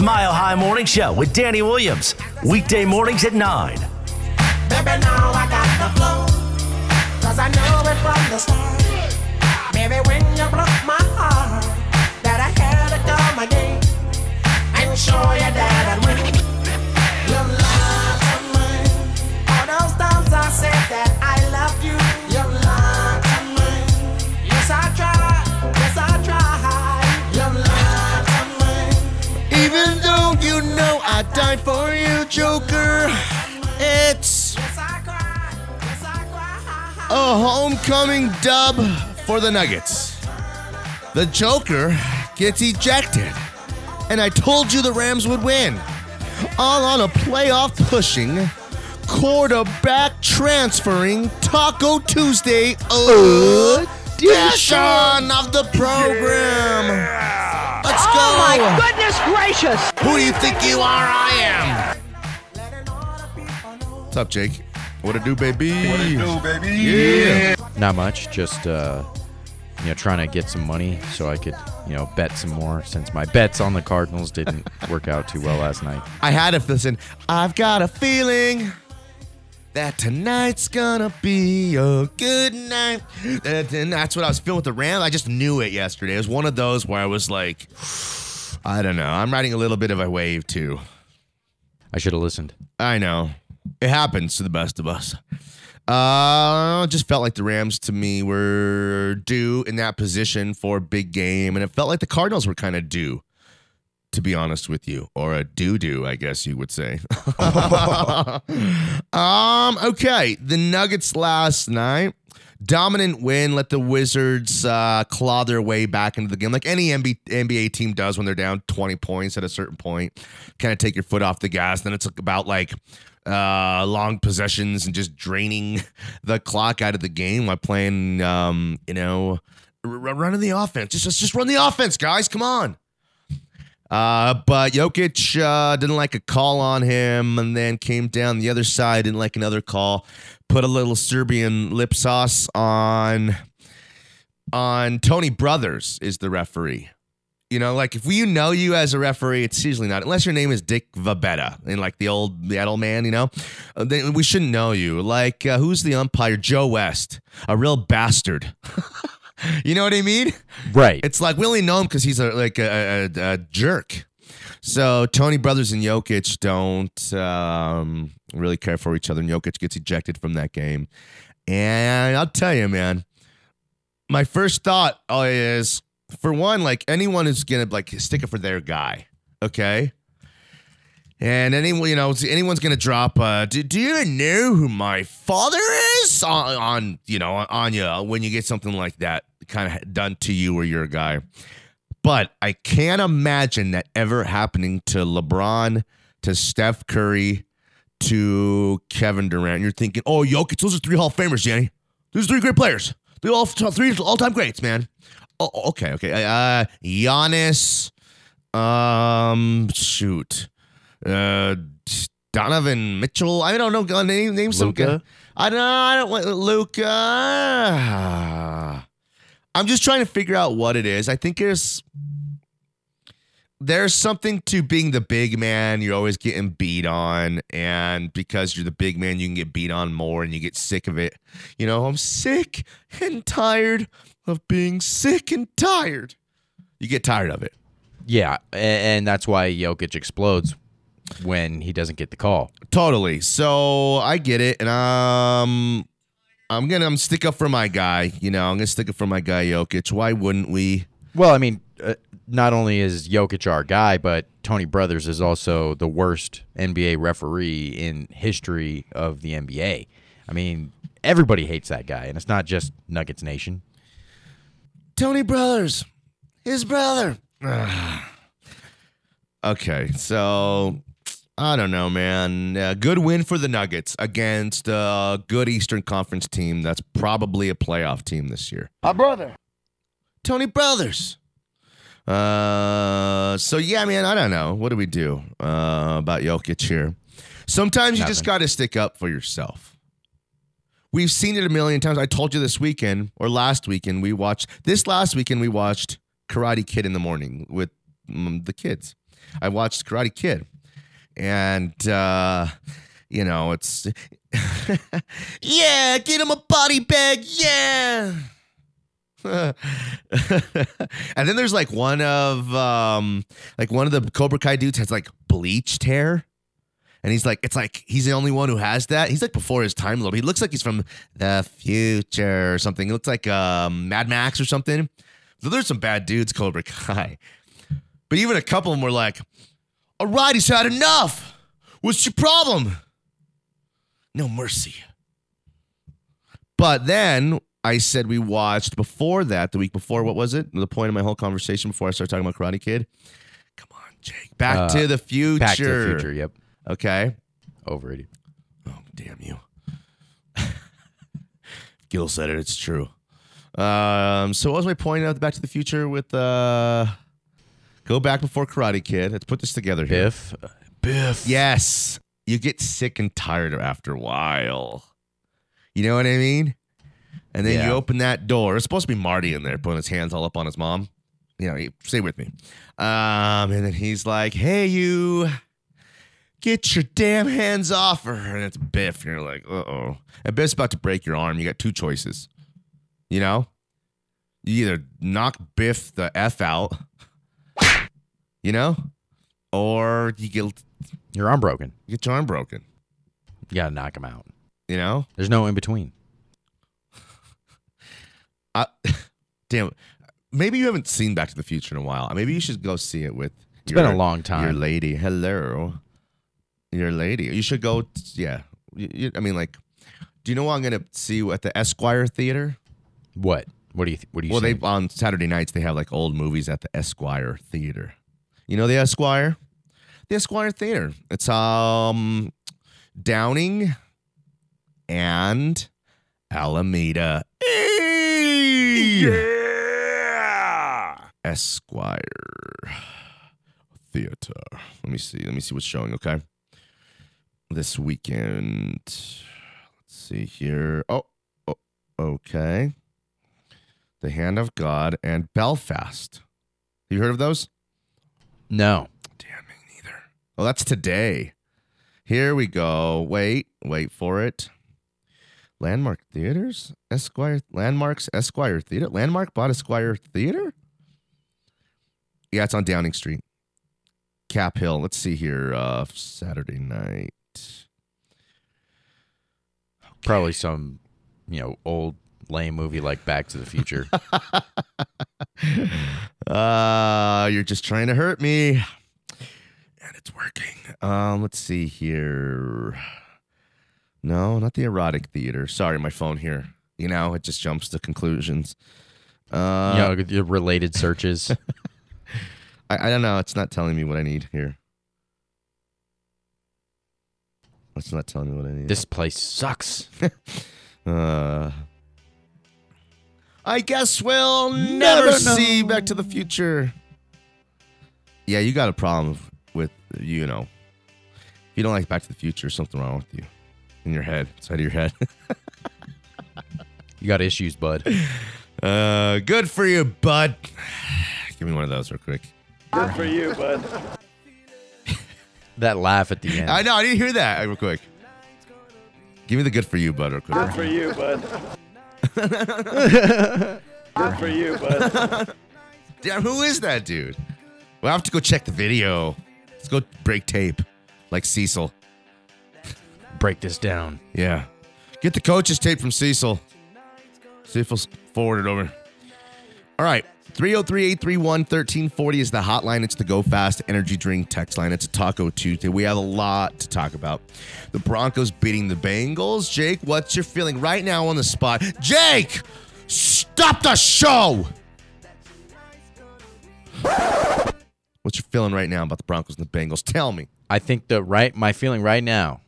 The Smile High Morning Show with Danny Williams. Weekday mornings at 9. Baby, now I got the flow. Cause I know it from the start. Baby, when you broke my heart, that I had to come again and show you that I'd win. Your love of mine. All those times I said that I I died for you, Joker, it's Yes, I cried. Yes, I cried. a homecoming dub for the Nuggets. The Joker gets ejected. And I told you the Rams would win. All on a playoff pushing, quarterback transferring Taco Tuesday edition of the program. Let's go. Oh my goodness gracious! Who do you think you are? I am. What's up, Jake? What it do, baby? What it do, baby? Yeah. Not much, just uh, you know, trying to get some money so I could, you know, bet some more since my bets on the Cardinals didn't work out too well last night. I had a listen. I've got a feeling that tonight's gonna be a good night. And that's what I was feeling with the Rams. I just knew it yesterday. It was one of those where I was like, I don't know. I'm riding a little bit of a wave too. I should have listened. I know. It happens to the best of us. Uh, just felt like the Rams to me were due in that position for a big game, and it felt like the Cardinals were kind of due, to be honest with you, or a doo doo, I guess you would say. um, okay, the Nuggets last night. Dominant win, let the Wizards uh, claw their way back into the game, like any NBA, NBA team does when they're down 20 points at a certain point. Kind of take your foot off the gas. Then it's about like uh, long possessions and just draining the clock out of the game while playing, um, you know, r- running the offense. Just, just, just run the offense, guys. Come on. Uh, but Jokic uh, didn't like a call on him and then came down the other side, didn't like another call, put a little Serbian lip sauce on on Tony Brothers is the referee. You know, like if we know you as a referee, it's usually not unless your name is Dick Bavetta and like the old the old man, you know. Uh, then we shouldn't know you. Like uh, who's the umpire? Joe West, a real bastard. you know what I mean? Right. It's like we only know him because he's a like a, a, a jerk. So Tony Brothers and Jokic don't um, really care for each other, and Jokic gets ejected from that game. And I'll tell you, man, my first thought is for one, like anyone who's gonna like stick it for their guy, okay. And anyone, you know, anyone's gonna drop. Uh, do, do you know who my father is on, on you know, on you when you get something like that kind of done to you or you're a guy? But I can't imagine that ever happening to LeBron, to Steph Curry, to Kevin Durant. You're thinking, oh, Jokic, those are three Hall of Famers, Jenny. Those are three great players. They're all three all-time greats, man. Oh, okay, okay. Uh, Giannis, um, shoot, uh, Donovan Mitchell. I don't know. Name name some. Luka? I don't. I don't want Luka. I'm just trying to figure out what it is. I think there's there's something to being the big man. You're always getting beat on, and because you're the big man, you can get beat on more, and you get sick of it. You know, I'm sick and tired of being sick and tired. You get tired of it. Yeah, and that's why Jokic explodes when he doesn't get the call. Totally. So I get it, and um, I'm gonna I'm stick up for my guy. You know, I'm gonna stick up for my guy Jokic. Why wouldn't we? Well, I mean, uh, not only is Jokic our guy, but Tony Brothers is also the worst NBA referee in history of the NBA. I mean, everybody hates that guy, and it's not just Nuggets Nation. Tony Brothers, his brother. okay, so I don't know, man. Uh, good win for the Nuggets against a good Eastern Conference team that's probably a playoff team this year. My brother. Tony Brothers. Uh, so yeah, man, I don't know. What do we do uh, about Jokic here? Sometimes you just got to stick up for yourself. We've seen it a million times. I told you this weekend or last weekend we watched this last weekend we watched Karate Kid in the morning with mm, the kids. I watched Karate Kid, and uh, you know it's yeah, get him a body bag, yeah. and then there's like one of um like one of the Cobra Kai dudes has like bleached hair. And he's like, it's like he's the only one who has that. He's like before his time little. He looks like he's from the future or something. He looks like um, Mad Max or something. So there's some bad dudes, Cobra Kai. But even a couple of them were like, all right, he's had enough. What's your problem? No mercy. But then I said we watched before that, the week before, what was it? The point of my whole conversation before I started talking about Karate Kid. Come on, Jake. Back Uh, to the future. Back to the Future. Yep. Okay. Overrated. Oh, damn you. Gil said it. It's true. Um, so what was my point of Back to the Future with uh go back before Karate Kid? Let's put this together here. Biff. Biff. Yes. You get sick and tired after a while. You know what I mean? And then you open that door. It's supposed to be Marty in there putting his hands all up on his mom. You know, stay with me. Um, and then he's like, hey, you get your damn hands off her. And it's Biff. And you're like, uh oh. And Biff's about to break your arm. You got two choices. You know? You either knock Biff the F out, you know? Or you get, Your arm broken. you get your arm broken. You gotta knock him out. You know? There's no in between. I, damn. Maybe you haven't seen Back to the Future in a while. Maybe you should go see it with. It's been a long time. Your lady, hello, your lady. You should go. Yeah, You- you- I mean, like, do you know what I'm gonna see at the Esquire Theater? What? What do you? Th- what do you? Well, they on Saturday nights they have like old movies at the Esquire Theater. You know the Esquire, the Esquire Theater. It's um Downing and Alameda. Yeah. Esquire Theater. Let me see. Let me see what's showing. Okay. This weekend. Let's see here. Oh, oh okay. The Hand of God, and Belfast. You heard of those? No. Damn me neither. Oh, that's today. Here we go. Wait, wait for it. Landmark Theaters? Esquire Landmarks Esquire Theater? Landmark bought Esquire Theater? Yeah, it's on Downing Street. Cap Hill. Let's see here. Uh Saturday night. Probably some, you know, old lame movie like Back to the Future. Uh, you're just trying to hurt me. And it's working. Um, let's see here. No, not the erotic theater. Sorry, my phone here. You know, it just jumps to conclusions. Uh, you know, related searches. I, I don't know. It's not telling me what I need here. It's not telling me what I need. this place sucks. Uh, I guess we'll never, see Back to the Future. Yeah, you got a problem with you know. If you don't like Back to the Future, something wrong with you in your head, inside of your head. You got issues, bud. Uh, good for you, bud. Give me one of those real quick. Good for you, bud. that laugh at the end. I know I didn't hear that real quick. Give me the good for you, bud, real quick. Good for you, bud. Good for you, bud. Damn, who is that dude? We'll have to go check the video. Let's go break tape, like Cecil. Break this down. Yeah. Get the coach's tape from Cecil. Cecil's forwarded over. All right. 303 831 1340 is the hotline. It's the Go Fast Energy Drink text line. It's a Taco Tuesday. We have a lot to talk about. The Broncos beating the Bengals. Jake, what's your feeling right now on the spot? Jake, stop the show. What's your feeling right now about the Broncos and the Bengals? Tell me. I think the right my feeling right now,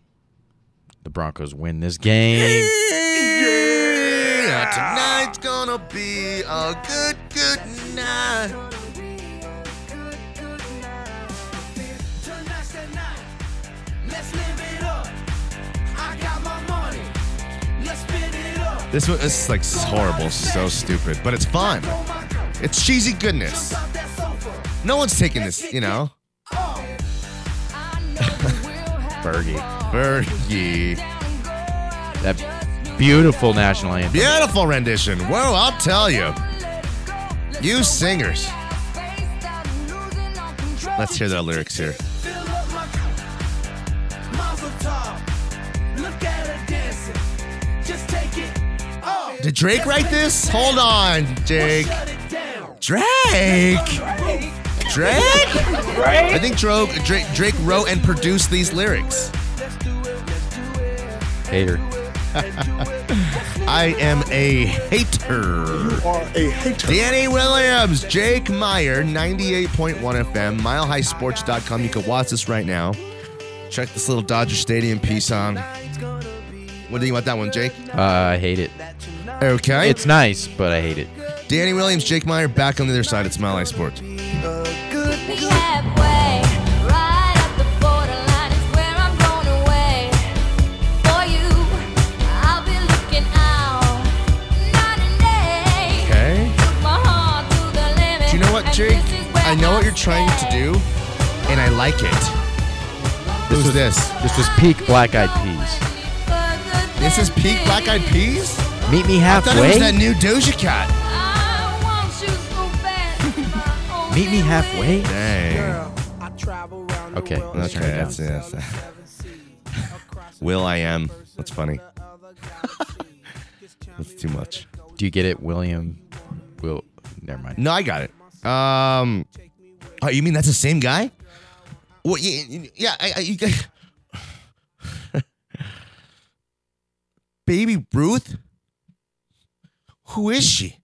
the Broncos win this game. Yeah, tonight's gonna be a good, good night. Tonight's the night. Let's live it up. I got my money. Let's spin it up. This one this is like horrible, so stupid, but it's fun. It's cheesy goodness. No one's taking this, you know. Fergie. Fergie. That beautiful national anthem. Beautiful rendition. Whoa, I'll tell you. You singers. Let's hear the lyrics here. Did Drake write this? Hold on, Jake. Drake. Drake? I think Drake, Drake, Drake wrote and produced these lyrics. Hater. I am a hater. You are a hater. Danny Williams, Jake Meyer, 98.1 FM, milehighsports.com. You can watch this right now. Check this little Dodger Stadium piece on. What do you think about that one, Jake? Uh, I hate it. Okay. It's nice, but I hate it. Danny Williams, Jake Meyer, back on the other side. It's Mile High Sports. You're trying to do, and I like it. This Who's was, this? This was peak Black Eyed Peas. This is peak Black Eyed Peas? Meet me I thought it halfway. was that new Doja Cat. I want you so bad. My Meet me halfway. Dang. Okay, let's turn Okay, it down. that's yes. Will I am. That's funny. That's too much. Do you get it, William? Will. Never mind. No, I got it. Um, oh, you mean that's the same guy? Well, yeah, yeah. I, I, you. Baby Ruth. Who is she?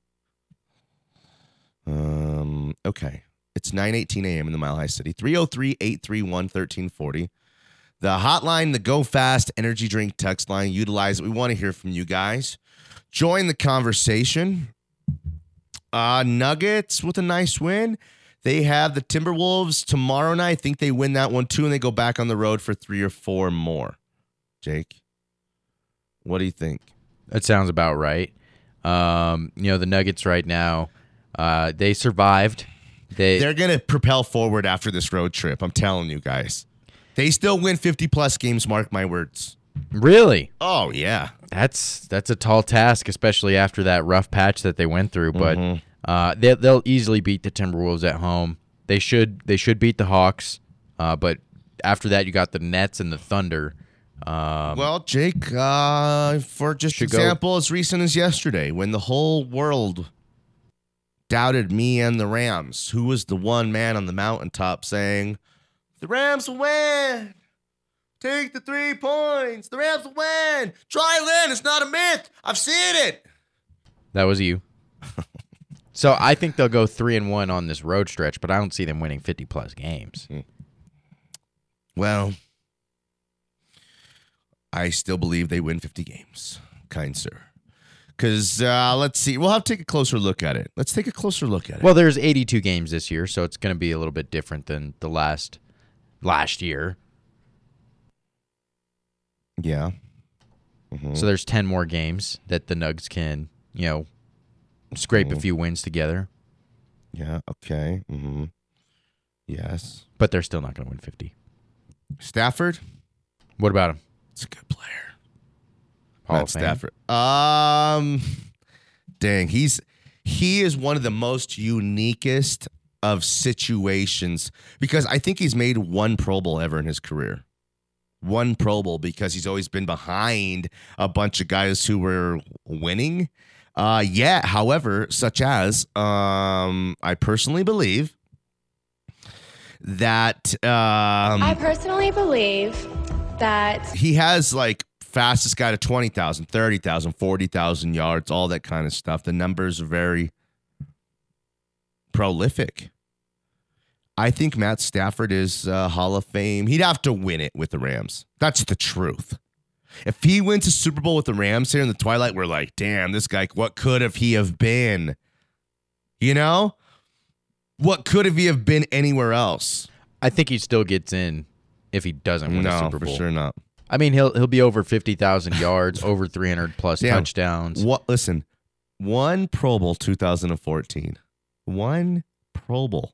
Um. Okay. It's 9:18 a.m. in the Mile High City. 303-831-1340. The hotline, the Go Fast Energy Drink text line. Utilize it. We want to hear from you guys. Join the conversation. Uh, Nuggets with a nice win. They have the Timberwolves tomorrow night. I think they win that one too, and they go back on the road for three or four more. Jake, what do you think? That sounds about right. Um, you know, the Nuggets right now, uh, they survived. They They're going to propel forward after this road trip. I'm telling you guys. They still win 50 plus games, mark my words. really Oh, yeah. that's that's a tall task, especially after that rough patch that they went through. But Mhm. Uh, they, they'll easily beat the Timberwolves at home. They should they should beat the Hawks. Uh, but after that, you got the Nets and the Thunder. Um, Well, Jake, uh, for just Should go- example, as recent as yesterday, when the whole world doubted me and the Rams, who was the one man on the mountaintop saying, The Rams will win. Take the three points. The Rams will win. Try Lynn. It's not a myth. I've seen it. that was you. so I think they'll go three and one on this road stretch, but I don't see them winning fifty plus games. Well, I still believe they win 50 games, kind sir. Because uh, let's see, we'll have to take a closer look at it. Let's take a closer look at it. Well, there's 82 games this year, so it's going to be a little bit different than the last last year. yeah. Mhm. So there's 10 more games that the Nugs can, you know, scrape a few wins together, Yeah. Okay. Mm-hmm. Yes. but they're still not going to win 50. Stafford. What about him? It's a good player. Hall Matt of Fame? Stafford. Um, dang, he's he is one of the most uniquest of situations because I think he's made one Pro Bowl ever in his career. One Pro Bowl because he's always been behind a bunch of guys who were winning. Uh, yeah, however, such as um, I personally believe that um, I personally believe that he has like fastest guy to 20,000, 30,000, 40,000 yards, all that kind of stuff. The numbers are very prolific. I think Matt Stafford is uh, Hall of Fame. He'd have to win it with the Rams. That's the truth. If he wins a Super Bowl with the Rams here in the twilight, we're like, damn, this guy, what could have he have been? You know? What could have he have been anywhere else? I think he still gets in if he doesn't win a No, Super Bowl. for sure not. I mean, he'll he'll be over 50,000 yards, over 300 plus Damn. touchdowns. What? Listen, one Pro Bowl 2014, one Pro Bowl,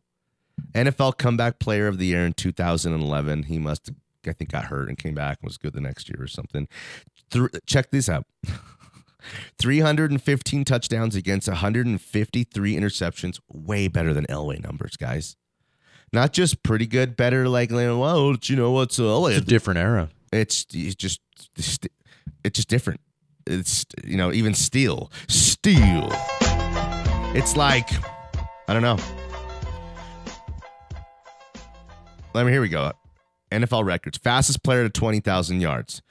NFL Comeback Player of the Year in 2011. He must have I think got hurt and came back and was good the next year or something. Th- check this out. 315 touchdowns against 153 interceptions. Way better than Elway numbers, guys. Not just pretty good, better like, well, you know what's Elway? It's a different era. it's, it's just it's just different. It's you know even steel, steel. It's like I don't know. Let me here we go. NFL records: fastest player to twenty thousand yards,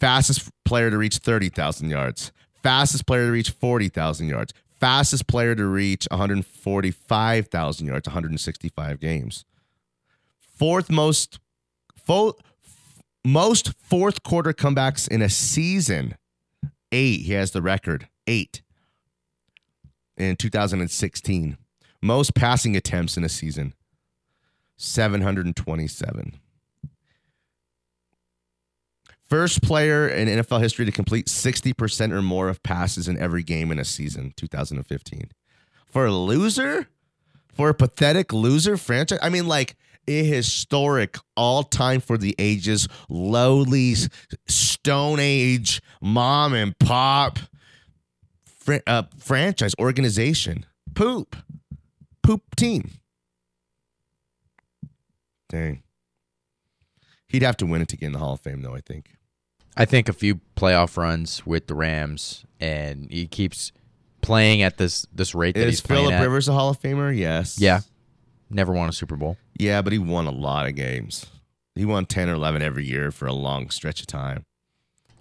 fastest player to reach thirty thousand yards, fastest player to reach forty thousand yards, fastest player to reach one hundred forty-five thousand yards, one hundred sixty-five games. Fourth most, fo- most fourth quarter comebacks in a season. Eight. He has the record. Eight. In 2016. Most passing attempts in a season. 727. First player in NFL history to complete 60% or more of passes in every game in a season, 2015. For a loser? For a pathetic loser franchise? I mean, like a historic all time for the ages, lowly, stone age, mom and pop fr- uh, franchise organization. Poop. Poop team. Dang. He'd have to win it to get in the Hall of Fame, though, I think. I think a few playoff runs with the Rams, and he keeps playing at this this rate that Is he's Philip at. Rivers a Hall of Famer? Yes. Yeah, never won a Super Bowl. Yeah, but he won a lot of games. He won 10 or 11 every year for a long stretch of time.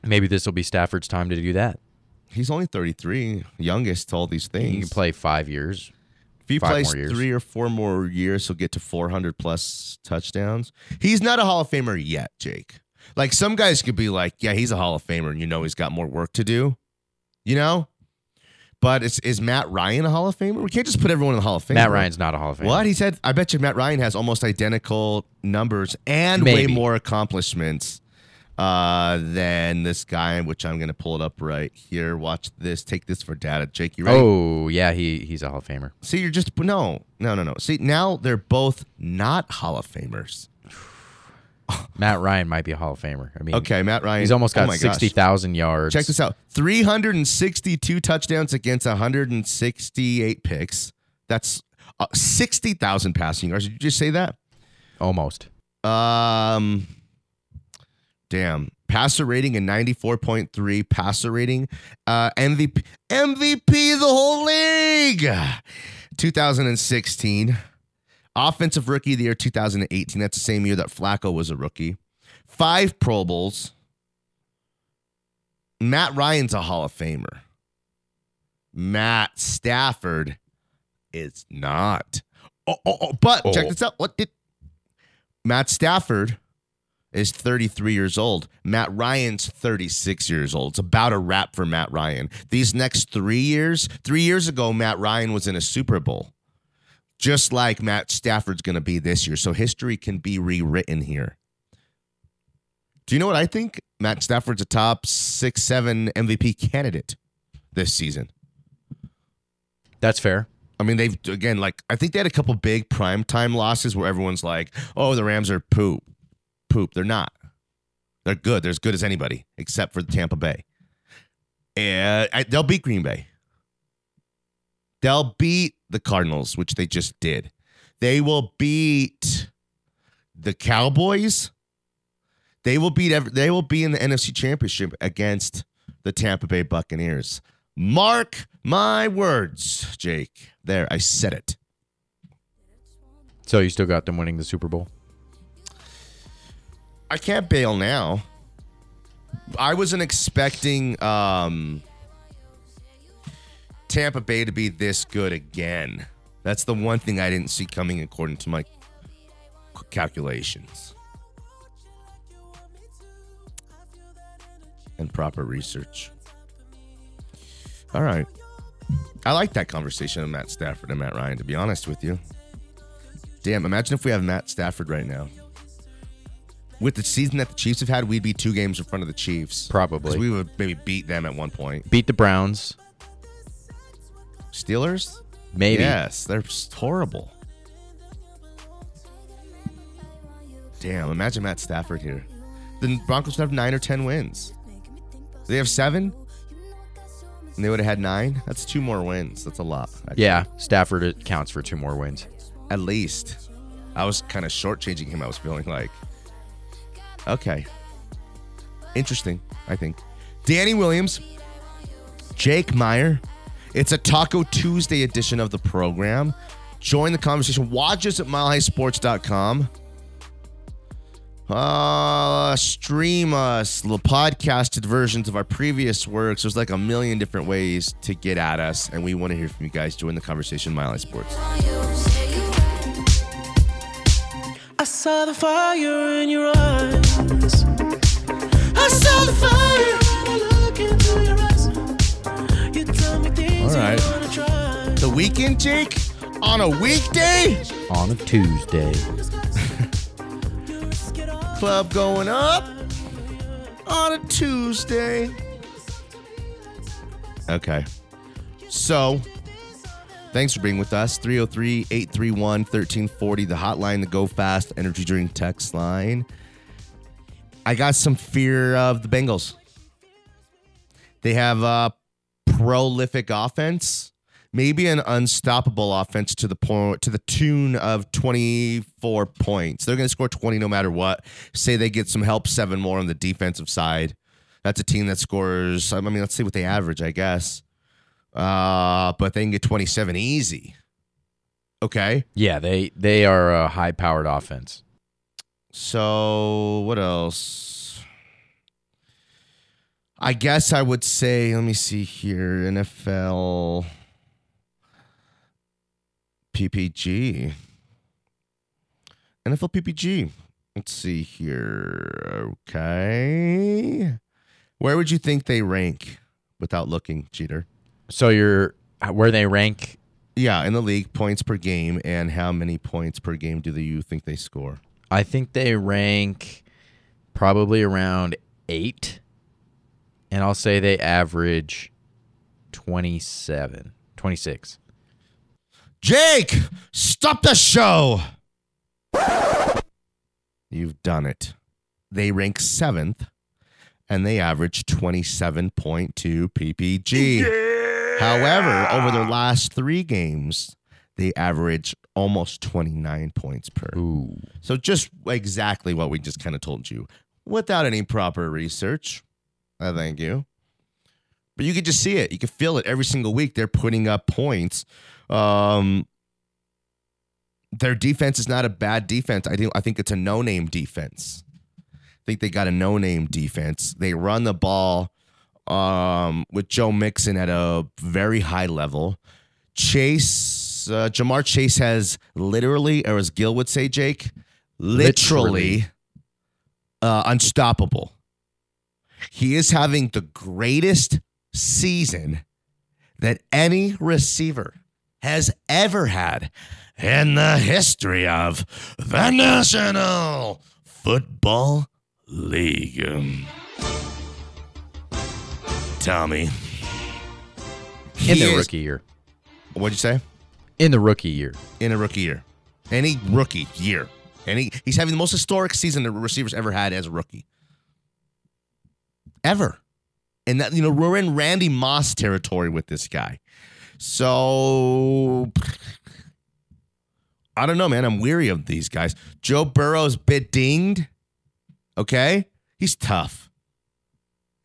Maybe this will be Stafford's time to do that. He's only 33, youngest to all these things. He can play five years. If he plays three or four more years, he'll get to 400 plus touchdowns. He's not a Hall of Famer yet, Jake. Like some guys could be like, yeah, he's a Hall of Famer, and you know he's got more work to do. You know? But is, is Matt Ryan a Hall of Famer? We can't just put everyone in the Hall of Fame. Matt Ryan's not a Hall of Famer. What? He said, I bet you Matt Ryan has almost identical numbers and Maybe. way more accomplishments uh, than this guy, which I'm going to pull it up right here. Watch this. Take this for data. Jake, you ready? Oh yeah, he he's a Hall of Famer. See, you're just no, no, no, no. See, now they're both not Hall of Famers. Matt Ryan might be a Hall of Famer. I mean, Okay, Matt Ryan. he's almost oh got sixty thousand yards. Check this out: 362 touchdowns against 168 picks. That's uh, 60,000 passing yards. Did you just say that? Almost. Um, damn. Passer rating in 94.3. Passer rating. Uh, MVP. MVP the whole league. 2016. Offensive rookie of the year 2018. That's the same year that Flacco was a rookie. Five Pro Bowls. Matt Ryan's a Hall of Famer. Matt Stafford is not. Oh, oh, oh, but oh. check Oh. this out. What did Matt Stafford is 33 years old. Matt Ryan's 36 years old. It's about a wrap for Matt Ryan. These next three years, three years ago, Matt Ryan was in a Super Bowl, just like Matt Stafford's going to be this year. So history can be rewritten here. Do you know what I think? Matt Stafford's a top six, seven MVP candidate this season. That's fair. I mean, they've again like I think they had a couple big primetime losses where everyone's like, "Oh, the Rams are poop, poop." They're not. They're good. They're as good as anybody except for the Tampa Bay. And I, they'll beat Green Bay. They'll beat the Cardinals, which they just did. They will beat the Cowboys. They will beat. Every, they will be in the NFC Championship against the Tampa Bay Buccaneers. Mark my words, Jake. There, I said it. So you still got them winning the Super Bowl. I can't bail now. I wasn't expecting um, Tampa Bay to be this good again. That's the one thing I didn't see coming according to my calculations and proper research. All right. I like that conversation of Matt Stafford and Matt Ryan, to be honest with you. Damn, imagine if we have Matt Stafford right now. With the season that the Chiefs have had, we'd be two games in front of the Chiefs. Probably. we would maybe beat them at one point. Beat the Browns. Steelers? Maybe. Yes, they're horrible. Damn, imagine Matt Stafford here. The Broncos would have nine or ten wins. They have seven, and they would have had nine. That's two more wins. That's a lot. actually. Yeah, Stafford it counts for two more wins. at least. I was kind of shortchanging him. I was feeling like, okay, interesting. I think Danny Williams, Jake Meyer. It's a Taco Tuesday edition of the program. Join the conversation. Watch us at milehighsports.com. Uh, stream us, the podcasted versions of our previous works. There's like a million different ways to get at us, and we want to hear from you guys. Join the conversation, Mile High Sports. I saw the fire in your eyes. I saw the fire All right. you wanna try. The weekend, Jake? On a weekday? On a Tuesday. Club going up on a Tuesday. Okay. So, thanks for being with us. 303 831 1340, the hotline, the Go Fast Energy Drink text line. I got some fear of the Bengals. They have a prolific offense, maybe an unstoppable offense to the point to the tune of 24 points. They're going to score 20 no matter what. Say they get some help, seven more on the defensive side. That's a team that scores. I mean, let's see what they average, I guess. Uh, but they can get 27 easy. Okay. Yeah, they they are a high powered offense. So what else? I guess I would say, let me see here, NFL PPG. NFL PPG. Let's see here. Okay. Where would you think they rank without looking, cheater? So you're where they rank. Yeah, in the league, points per game, and how many points per game do they, you think they score? I think they rank probably around eight, and I'll say they average 27, 26. Jake, stop the show. You've done it. They rank seventh and they average 27.2 PPG. However, over their last three games, they average almost 29 points per. Ooh. So just exactly what we just kind of told you without any proper research. I thank you. But you could just see it. You could feel it every single week. They're putting up points. Um, their defense is not a bad defense. I think I think it's a no-name defense. I think they got a no-name defense. They run the ball um, with Joe Mixon at a very high level. Chase, uh, Ja'Marr Chase has literally, or as Gil would say, Jake, literally, Literally. Uh, unstoppable. He is having the greatest season that any receiver has ever had in the history of the National Football League. Tommy. In the is- rookie year. What'd you say? In the rookie year. In a rookie year. Any rookie year. Any he's having the most historic season the receivers ever had as a rookie. Ever. And that you know, we're in Randy Moss territory with this guy. So I don't know, man. I'm weary of these guys. Joe Burrow's bit dinged. Okay? He's tough.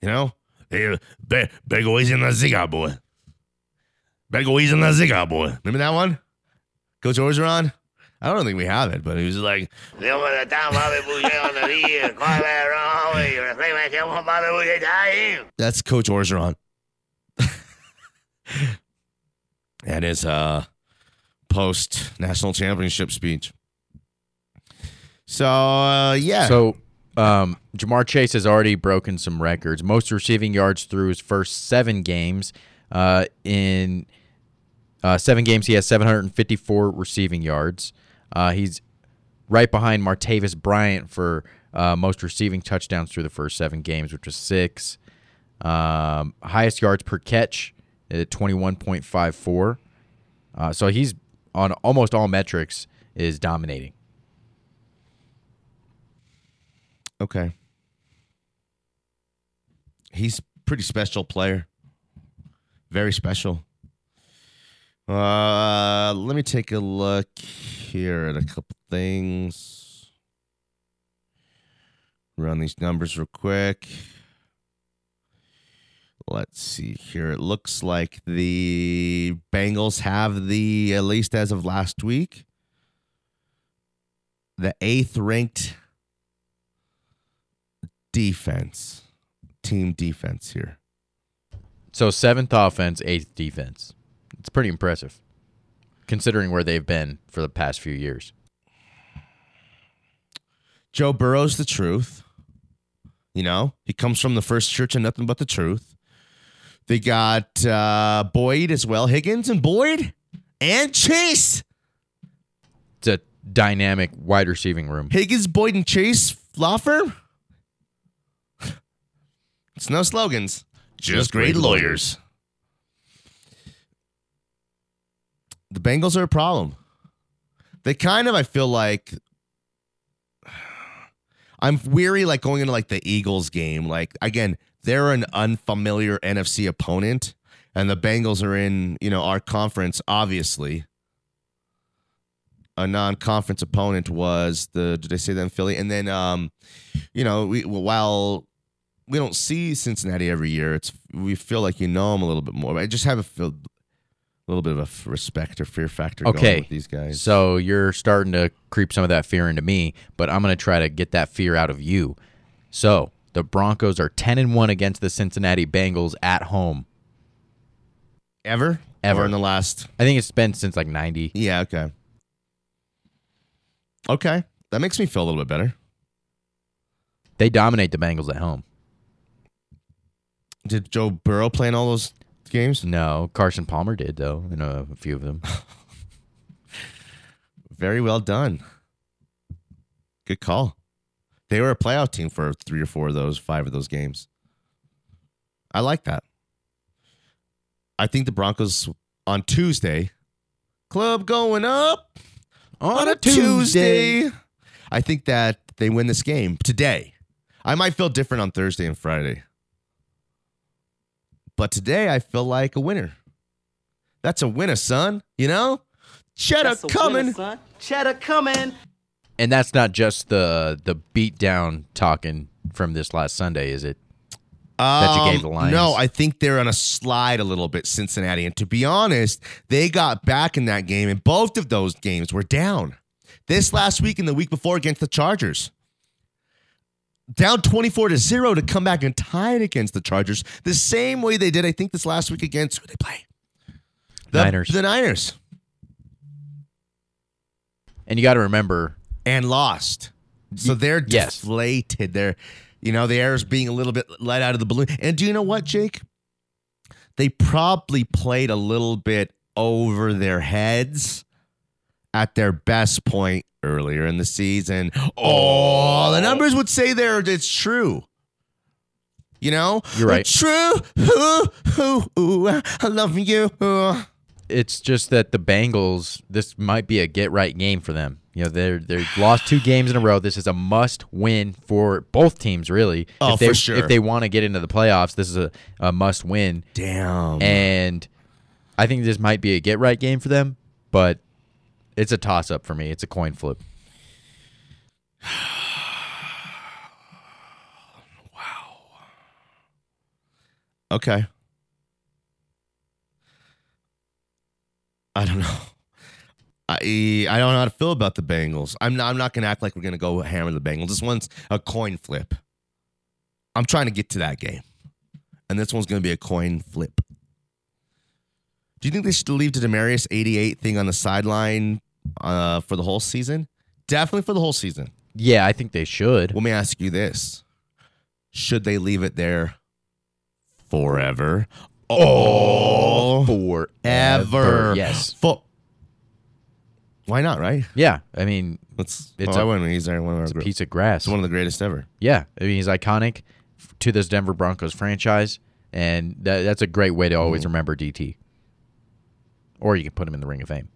You know? Hey, be- go easy on the Zigga boy. Easy on the Zigga boy. Remember that one? Coach Orgeron? I don't think we have it, but he was like, that's Coach Orgeron. and his uh, post national championship speech. So, uh, yeah. So um, Ja'Marr Chase has already broken some records. Most receiving yards through his first seven games. Uh, in uh, seven games, he has 754 receiving yards. Uh, he's right behind Martavis Bryant for uh, most receiving touchdowns through the first seven games, which was six. Um, highest yards per catch at 21.54. Uh, so he's on almost all metrics is dominating. Okay. He's pretty special player. Very special. Uh let me take a look here at a couple things. Run these numbers real quick. Let's see here. It looks like the Bengals have the, at least as of last week, the eighth ranked defense, team defense here. So seventh offense, eighth defense. It's pretty impressive, considering where they've been for the past few years. Joe Burrow's the truth. You know, he comes from the first church and nothing but the truth. They got uh, Boyd as well, Higgins and Boyd and Chase. It's a dynamic wide receiving room. Higgins, Boyd, and Chase law firm. It's no slogans, just great lawyers. The Bengals are a problem. They kind of, I feel like, I'm weary, like going into like the Eagles game. Like again, they're an unfamiliar NFC opponent, and the Bengals are in, you know, our conference, obviously a non-conference opponent was the did I say that Philly? And then um, you know, we while we don't see Cincinnati every year, it's we feel like you know them a little bit more. I just have a feel a little bit of a f- respect or fear factor going Okay, with these guys. So you're starting to creep some of that fear into me, but I'm going to try to get that fear out of you. So the Broncos are 10 and one against the Cincinnati Bengals at home. Ever? Ever. Or in the last I think it's been since like 90. Yeah, okay. Okay. That makes me feel a little bit better. They dominate the Bengals at home. Did Joe Burrow play in all those games? No, Carson Palmer did though in a, a few of them. Very well done. Good call. They were a playoff team for three or four of those, five of those games. I like that. I think the Broncos on Tuesday, club going up on, a Tuesday. I think that they win this game today. I might feel different on Thursday and Friday. But today I feel like a winner. That's a winner, son. You know? Cheddar That's coming. winner, son. Cheddar coming. And that's not just the the beat down talking from this last Sunday, is it? That you gave the Um, Lions. No, I think they're on a slide a little bit, Cincinnati. And to be honest, they got back in that game, and both of those games were down. This last week and the week before against the Chargers. Down 24 to 0 to come back and tie it against the Chargers. The same way they did, I think, this last week against who they play? The Niners. The Niners. And you got to remember, And lost. So they're yes. deflated. They're, you know, the air is being a little bit let out of the balloon. And do you know what, Jake? They probably played a little bit over their heads at their best point earlier in the season. Oh, the numbers would say there it's true. You know, You're right. True. Ooh, ooh, ooh, I love you. it's just that the Bengals, this might be a get right game for them. You know, they're they've lost two games in a row. This is a must win for both teams, really. Oh, if they, for sure. If they want to get into the playoffs, this is a, a must win. Damn. And I think this might be a get right game for them, but it's a toss up for me. It's a coin flip. Wow. Okay. I don't know. I I don't know how to feel about the Bengals. I'm not I'm not gonna act like we're gonna go hammer the Bengals. This one's a coin flip. I'm trying to get to that game. And this one's gonna be a coin flip. Do you think they should leave the Demaryius 88 thing on the sideline uh, for the whole season? Definitely for the whole season. Yeah, I think they should. Let me ask you this. Should they leave it there forever? Oh, Forever. ever. Yes. For, why not, right? Yeah. I mean, It's it's a- oh, I wouldn't. There. One of, our it's a group. piece of grass. It's one of the greatest ever. Yeah, I mean he's iconic to this Denver Broncos franchise, and that, that's a great way to always Mm-hmm. remember DT. Or you can put him in the Ring of Fame.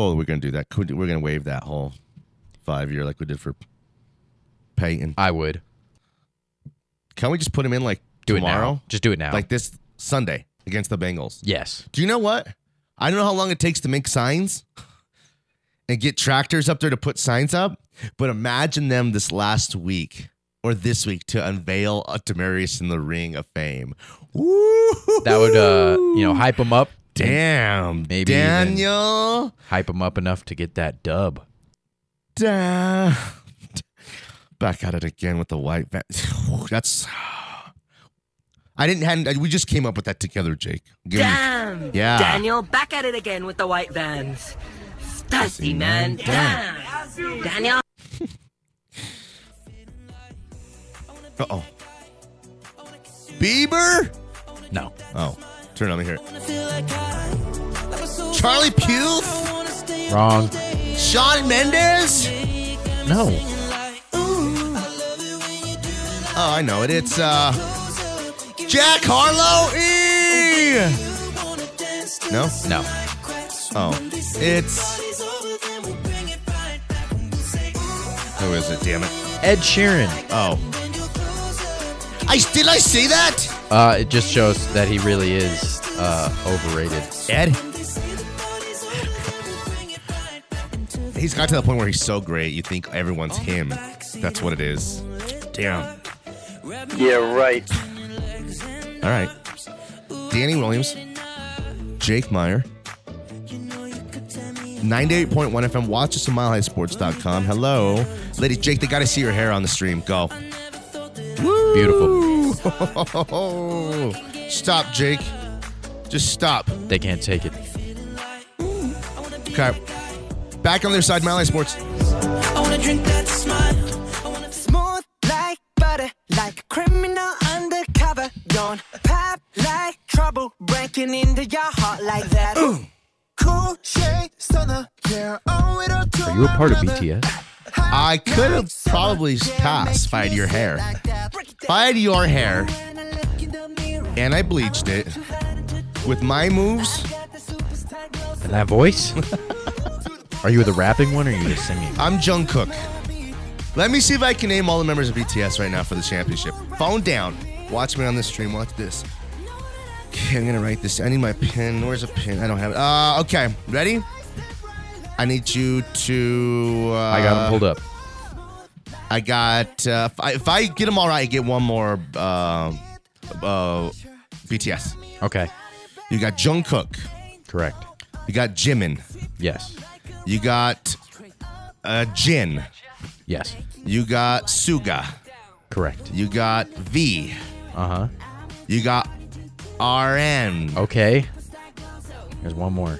Oh, we're gonna do that. We're gonna waive that whole five year like we did for Peyton. I would. Can't we just put him in like Do tomorrow? it now. Just do it now. Like this Sunday against the Bengals. yes. Do you know what? I don't know how long it takes to make signs and get tractors up there to put signs up, but imagine them this last week or this week to unveil a Demaryius in the Ring of Fame. Woo! That would uh, you know, hype him up. Damn, Maybe Daniel. Hype him up enough to get that dub. Damn. Back at it again with the white. Va- That's. I didn't. Hadn't, we just came up with that together, Jake. Give me- Damn! Yeah. Daniel, back at it again with the white vans. Dusty, man. Damn! Daniel? Uh oh. Bieber? No. Oh, turn on me here. Charlie Puth? Wrong. Shawn Mendes? No. Oh, I know it. It's uh Jack Harlow. E. No? No. Oh. It's Who is it? Damn it. Ed Sheeran. Oh. I did I say that? Uh, it just shows that he really is uh, overrated. Ed? He's got to the point where he's so great, you think everyone's him. That's what it is. Damn. Yeah, right. All right. Danny Williams, Jake Meyer, 98.1 FM. Watch us at milehighsports.com. Hello. Ladies, Jake, they got to see your hair on the stream. Go. Beautiful. Stop, Jake. Just stop. They can't take it. Okay. Back on their side, Mile High Sports. I wanna drink that smile. Wanna smooth like butter, like a criminal undercover. Don't pop like trouble, breaking into your heart like that. cool shade stunner, yeah. Oh, it all Are you a part of BTS? I could have probably passed if I had your hair. I had your hair and I bleached it with my moves, And that voice? Are you the rapping one or are you just singing? I'm Jungkook. Let me see if I can name all the members of BTS right now for the championship. Phone down. Watch me on this stream. Watch this. Okay, I'm gonna write this. I need my pen. Where's a pen? I don't have it. Uh, okay. Ready? I need you to. Uh, I got him pulled up. I got. Uh, if, I, if I get them all right, I get one more. Uh, uh, BTS. Okay. You got Jungkook. Correct. You got Jimin. Yes. You got uh, Jin. Yes. You got Suga. Correct. You got V. Uh huh. You got RM. Okay. There's one more.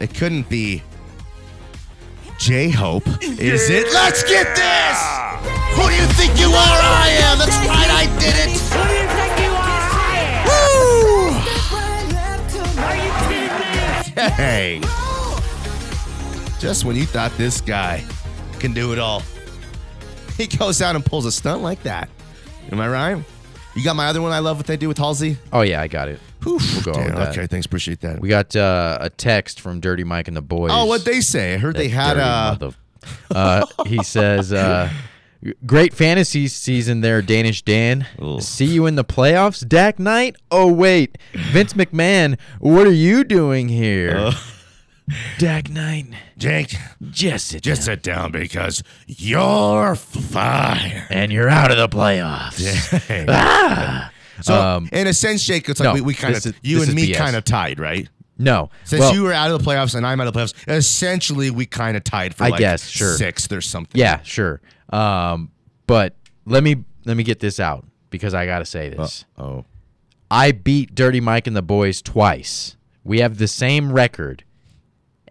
It couldn't be J Hope, is it? Let's get this! Who do you think you are? I am. That's right, I did it. Who do you think you are? I am. Are you kidding me? Hey. Just when you thought this guy can do it all, he goes out and pulls a stunt like that. Am I right? You got my other one I love what they do with Halsey? Oh yeah, I got it. We'll go with. Okay, thanks. Appreciate that. We got uh, a text from Dirty Mike and the boys. oh, what they say? I heard they had a. mother- uh, he says, uh, "Great fantasy season there, Danish Dan. Ugh. See you in the playoffs, Dak Knight. Oh wait, Vince McMahon, what are you doing here, Uh, Dak Knight? Jake, Just sit just down. sit down because you're fired. and you're out of the playoffs. Ah! So, Um, in a sense, Jake, it's like no, we, we kind of, is- you and me BS. kind of tied, right? No, Since well, you were out of the playoffs and I'm out of the playoffs, essentially we kind of tied for I like guess, sure. sixth or something. yeah, sure. Um, but let me let me get this out because I gotta say this. Oh. I beat Dirty Mike and the boys twice. We have the same record,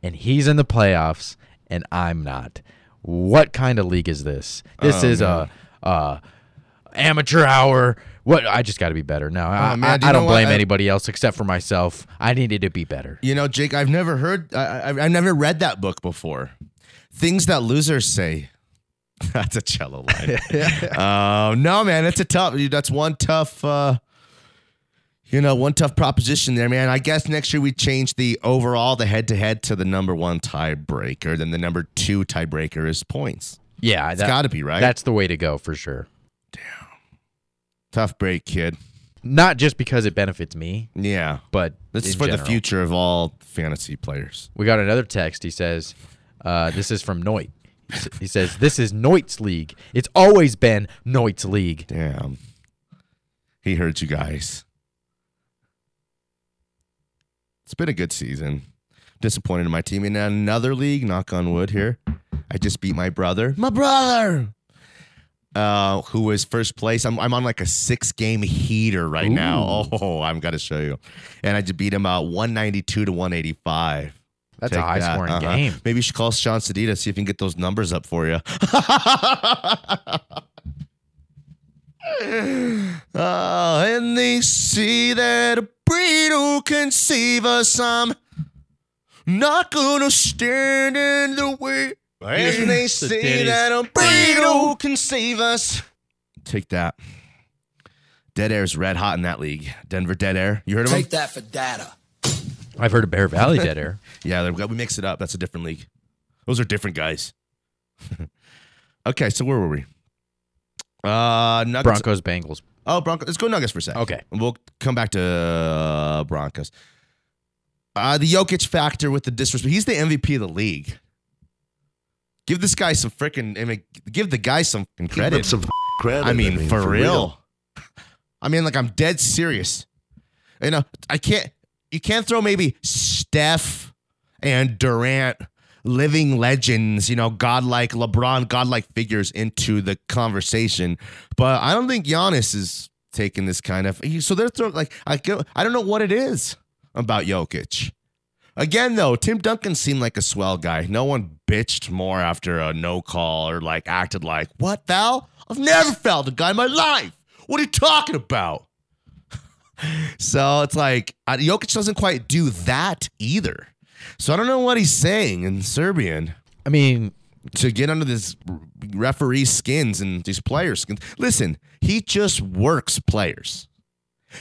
and he's in the playoffs, and I'm not. What kind of league is this? This Oh, is man. a, a amateur hour. What? I just got to be better. No, I, Oh, man, I, do I don't know what? blame anybody else except for myself. I needed to be better. You know, Jake, I've never heard, I, I, I've never read that book before. Things that losers say. That's a cello line. uh, no, man, it's a tough. That's one tough. Uh, you know, one tough proposition there, man. I guess next year we change the overall, the head to head, to the number one tiebreaker. Then the number two tiebreaker is points. Yeah, It's got to be right. That's the way to go for sure. Tough break, kid. Not just because it benefits me, Yeah, but this is in for the general. future of all fantasy players. We got another text. He says, uh, "This is from Noit." He s- He says, "This is Noit's league. It's always been Noit's league." Damn, he heard you guys. It's been a good season. Disappointed in my team in another league. Knock on wood here. I just beat my brother. My brother. Uh, who was first place? I'm I'm on like a six game heater right now. Oh, I'm going to show you. And I just beat him out 192 to 185. That's a high that. scoring Uh-huh. game. Maybe you should call Sean Sedita see if he can get those numbers up for you. oh, and they see that a breed who can save us. I'm not gonna stand in the way. And they say Danny's that a breed who can save us. Take that. Dead Air's red hot in that league. Denver Dead Air. You heard of them? Take that for data. I've heard of Bear Valley Dead Air. Yeah, we we mix it up. That's a different league. Those are different guys. okay, so where were we? Uh, Nuggets. Broncos Bengals. Oh, Broncos. Let's go Nuggets for a second. Okay. We'll come back to uh, Broncos. Uh, the Jokic factor with the disrespect. He's the MVP of the league. Give this guy some freaking. I mean, give the guy some credit. some credit. I mean, for, real. I mean, like I'm dead serious. You know, I can't. You can't throw maybe Steph and Durant, living legends. You know, godlike LeBron, godlike figures into the conversation. But I don't think Giannis is taking this kind of. So they're throwing like I. go- I don't know what it is about Jokic. Again, though, Tim Duncan seemed like a swell guy. No one bitched more after a no call or like acted like, what, Val? I've never fouled a guy in my life. What are you talking about? so it's like, uh, Jokic doesn't quite do that either. So I don't know what he's saying in Serbian I mean, to get under this referee skins and these players' skins. Listen, he just works players.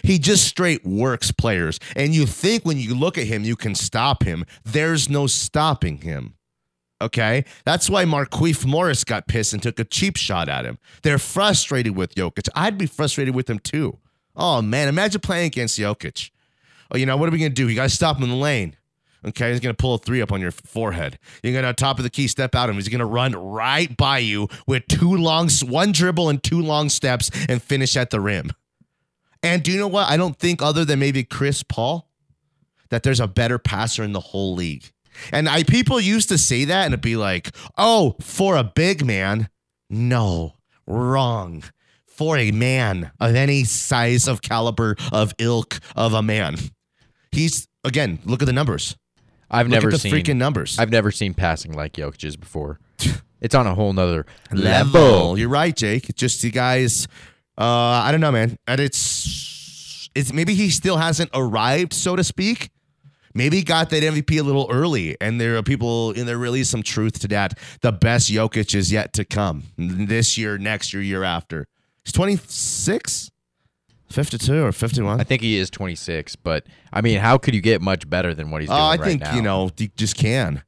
He just straight works players. And you think when you look at him, you can stop him. There's no stopping him. Okay? That's why Markieff Morris got pissed and took a cheap shot at him. They're frustrated with Jokic. I'd be frustrated with him too. Oh, man. Imagine playing against Jokic. Oh, you know, what are we going to do? You got to stop him in the lane. Okay, he's gonna pull a three up on your forehead. You're gonna top of the key step out him. He's gonna run right by you with two long, one dribble and two long steps and finish at the rim. And do you know what? I don't think other than maybe Chris Paul that there's a better passer in the whole league. And I people used to say that and it'd be like, oh, for a big man, no, wrong. For a man of any size of caliber of ilk of a man, he's again. Look at the numbers. I've Look never at the seen freaking numbers. I've never seen passing like Jokic's before. It's on a whole nother level. level. You're right, Jake. It's just you guys. Uh, I don't know, man. And it's it's maybe he still hasn't arrived, so to speak. Maybe he got that MVP a little early, and there are people, and there really is some truth to that. The best Jokic is yet to come this year, next year, year after. He's 26, 52, or 51. I think he is 26, but I mean, how could you get much better than what he's Oh, doing I right think now? you know you just can.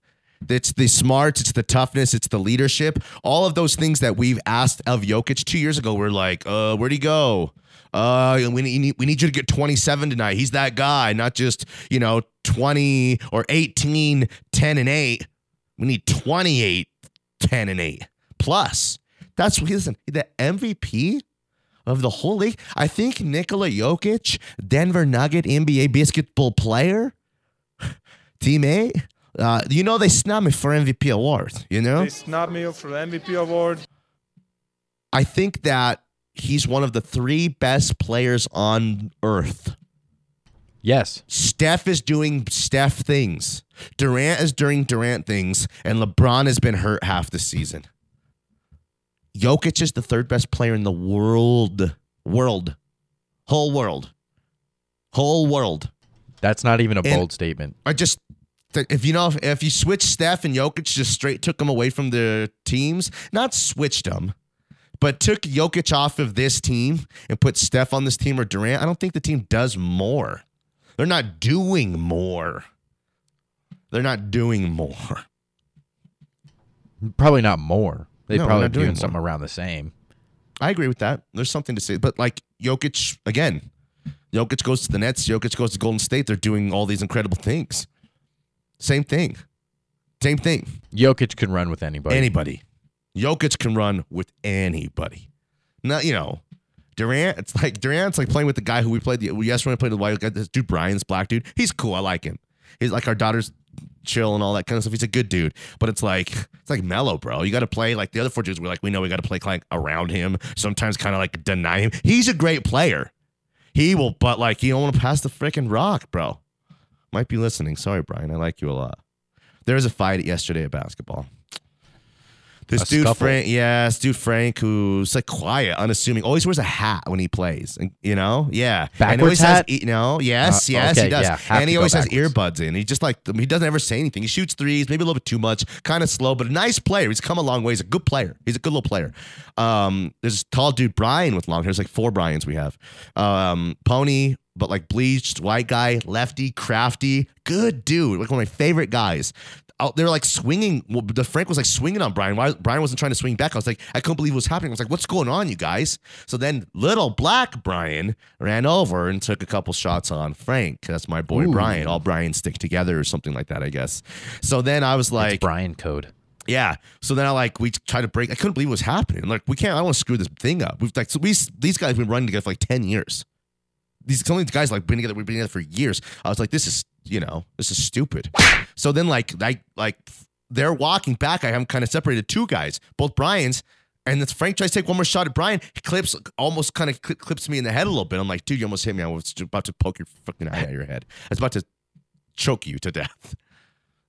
It's the smarts, it's the toughness, it's the leadership. All of those things that we've asked of Jokic two years ago. We're like, uh, where'd he go? Uh, we need we need you to get 27 tonight. He's that guy, not just you know 20 or 18, 10 and eight. We need 28, 10 and eight plus. That's listen the MVP of the whole league. I think Nikola Jokic, Denver Nugget NBA basketball player, teammate. Uh, you know they snubbed me for MVP award. You know, They snubbed me for MVP award. I think that he's one of the three best players on earth. Yes. Steph is doing Steph things. Durant is doing Durant things, and LeBron has been hurt half the season. Jokic is the third best player in the world. World. Whole world. Whole world. That's not even a And- bold statement. I just if you know if, if you switch Steph and Jokic just straight took them away from the teams, not switched them, but took Jokic off of this team and put Steph on this team or Durant, I don't think the team does more. They're not doing more. They're not doing more. Probably not more. They No, probably doing doing something around the same. I agree with that. There's something to say, but like Jokic again, Jokic goes to the Nets. Jokic goes to Golden State. They're doing all these incredible things. Same thing. Same thing. Jokic can run with anybody. Anybody. Jokic can run with anybody. Not you know, Durant. It's like Durant's like playing with the guy who we played the we yesterday played the white guy. This dude Brian's black dude. He's cool. I like him. He's like our daughter's chill and all that kind of stuff. He's a good dude. But it's like it's like mellow, bro. You got to play like the other four dudes. We're like we know we got to play like around him. Sometimes kind of like deny him. He's a great player. He will, but like you don't want to pass the freaking rock, bro. Might be listening. Sorry, Brian. I like you a lot. There was a fight yesterday at basketball. This A dude scuffle. Frank, yeah, this dude Frank, who's like quiet, unassuming, always wears a hat when he plays, and you know, yeah, and Backwards always hat? Has, you know, yes, Uh, yes, okay, he does, yeah, and he always has earbuds in. He just like he doesn't ever say anything. He shoots threes, maybe a little bit too much, kind of slow, but a nice player. He's come a long way. He's a good player. He's a good little player. Um, there's this tall dude Brian with long hair. There's like four Brians we have. Um, Pony, but like bleached, white guy, lefty, crafty, good dude, like one of my favorite guys. Out they were like swinging. Well, the Frank was like swinging on Brian. Why Brian wasn't trying to swing back? I was like, I couldn't believe what was happening. I was like, what's going on, you guys? So then little black Brian ran over and took a couple shots on Frank. That's my boy Ooh. Brian. All Brian stick together or something like that, I guess. So then I was like, Brian code. yeah. So then I like we tried to break. I couldn't believe what was happening. Like we can't. I don't want to screw this thing up. We've like so we these guys have been running together for like ten years. These some of these guys like been together. We've been together for years. I was like, this is you know this is stupid. So then like I like they're walking back. I have kind of separated two guys, both Brian's. And then Frank tries to take one more shot at Brian. He clips, almost kind of cl- clips me in the head a little bit. I'm like, dude, you almost hit me. I was about to poke your fucking eye out of your head. I was about to choke you to death.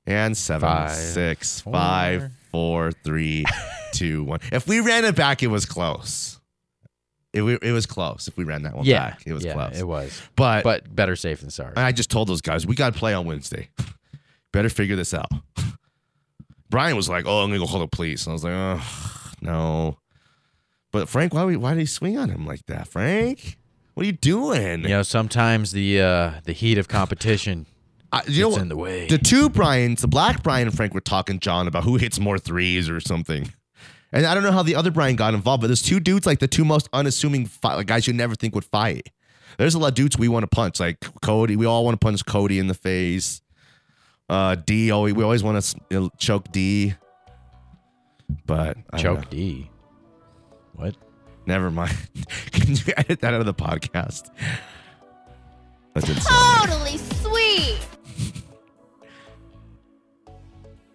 And seven, Five, six, four. five, four, three, two, one. If we ran it back, it was close. It, it was close. If we ran that one Yeah, back, it was yeah, close. it was. But, But better safe than sorry. I just told those guys we got to play on Wednesday. Better figure this out. Brian was like, "Oh, I'm gonna go call the police." And I was like, "Oh, no." But Frank, why we- why did he swing on him like that, Frank? What are you doing? You know, sometimes the uh, the heat of competition I, you gets what? in the way. The two Brian's, the black Brian and Frank were talking John about who hits more threes or something. And I don't know how the other Brian got involved, but there's two dudes like the two most unassuming fight, like guys you never think would fight. There's a lot of dudes we want to punch, like Cody. We all want to punch Cody in the face. Uh, D, always, we always want to choke D. But I Choke. D. What? Never mind. Can you edit that out of the podcast? That didn't sound right. Totally sweet.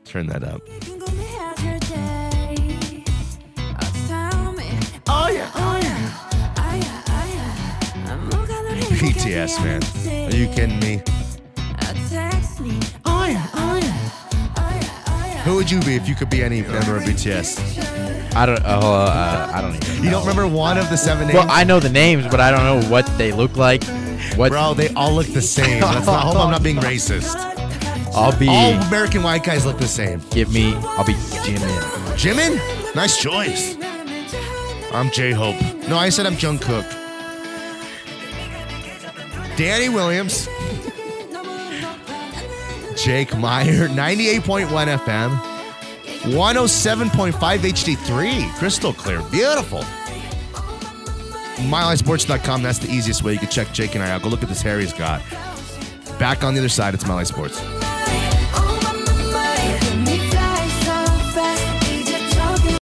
Turn that up. BTS, man. Are you kidding me? Oh yeah, oh yeah. Who would you be if you could be any member of BTS? I don't. Uh, uh, I don't even. You don't remember one of the seven names? Well, I know the names, but I don't know what they look like. What? Bro, they all look the same. That's not, I hope I'm not being racist. I'll be. All American white guys look the same. Give me. I'll be Jimin. Jimin? Nice choice. I'm J Hope. No, I said I'm Jungkook. Danny Williams. Jake Meyer, 98.1 FM. 107.5 HD3. Crystal clear. Beautiful. MileHighSports.com. That's the easiest way you can check Jake and I out. Go look at this hair he's got. Back on the other side, it's High Sports.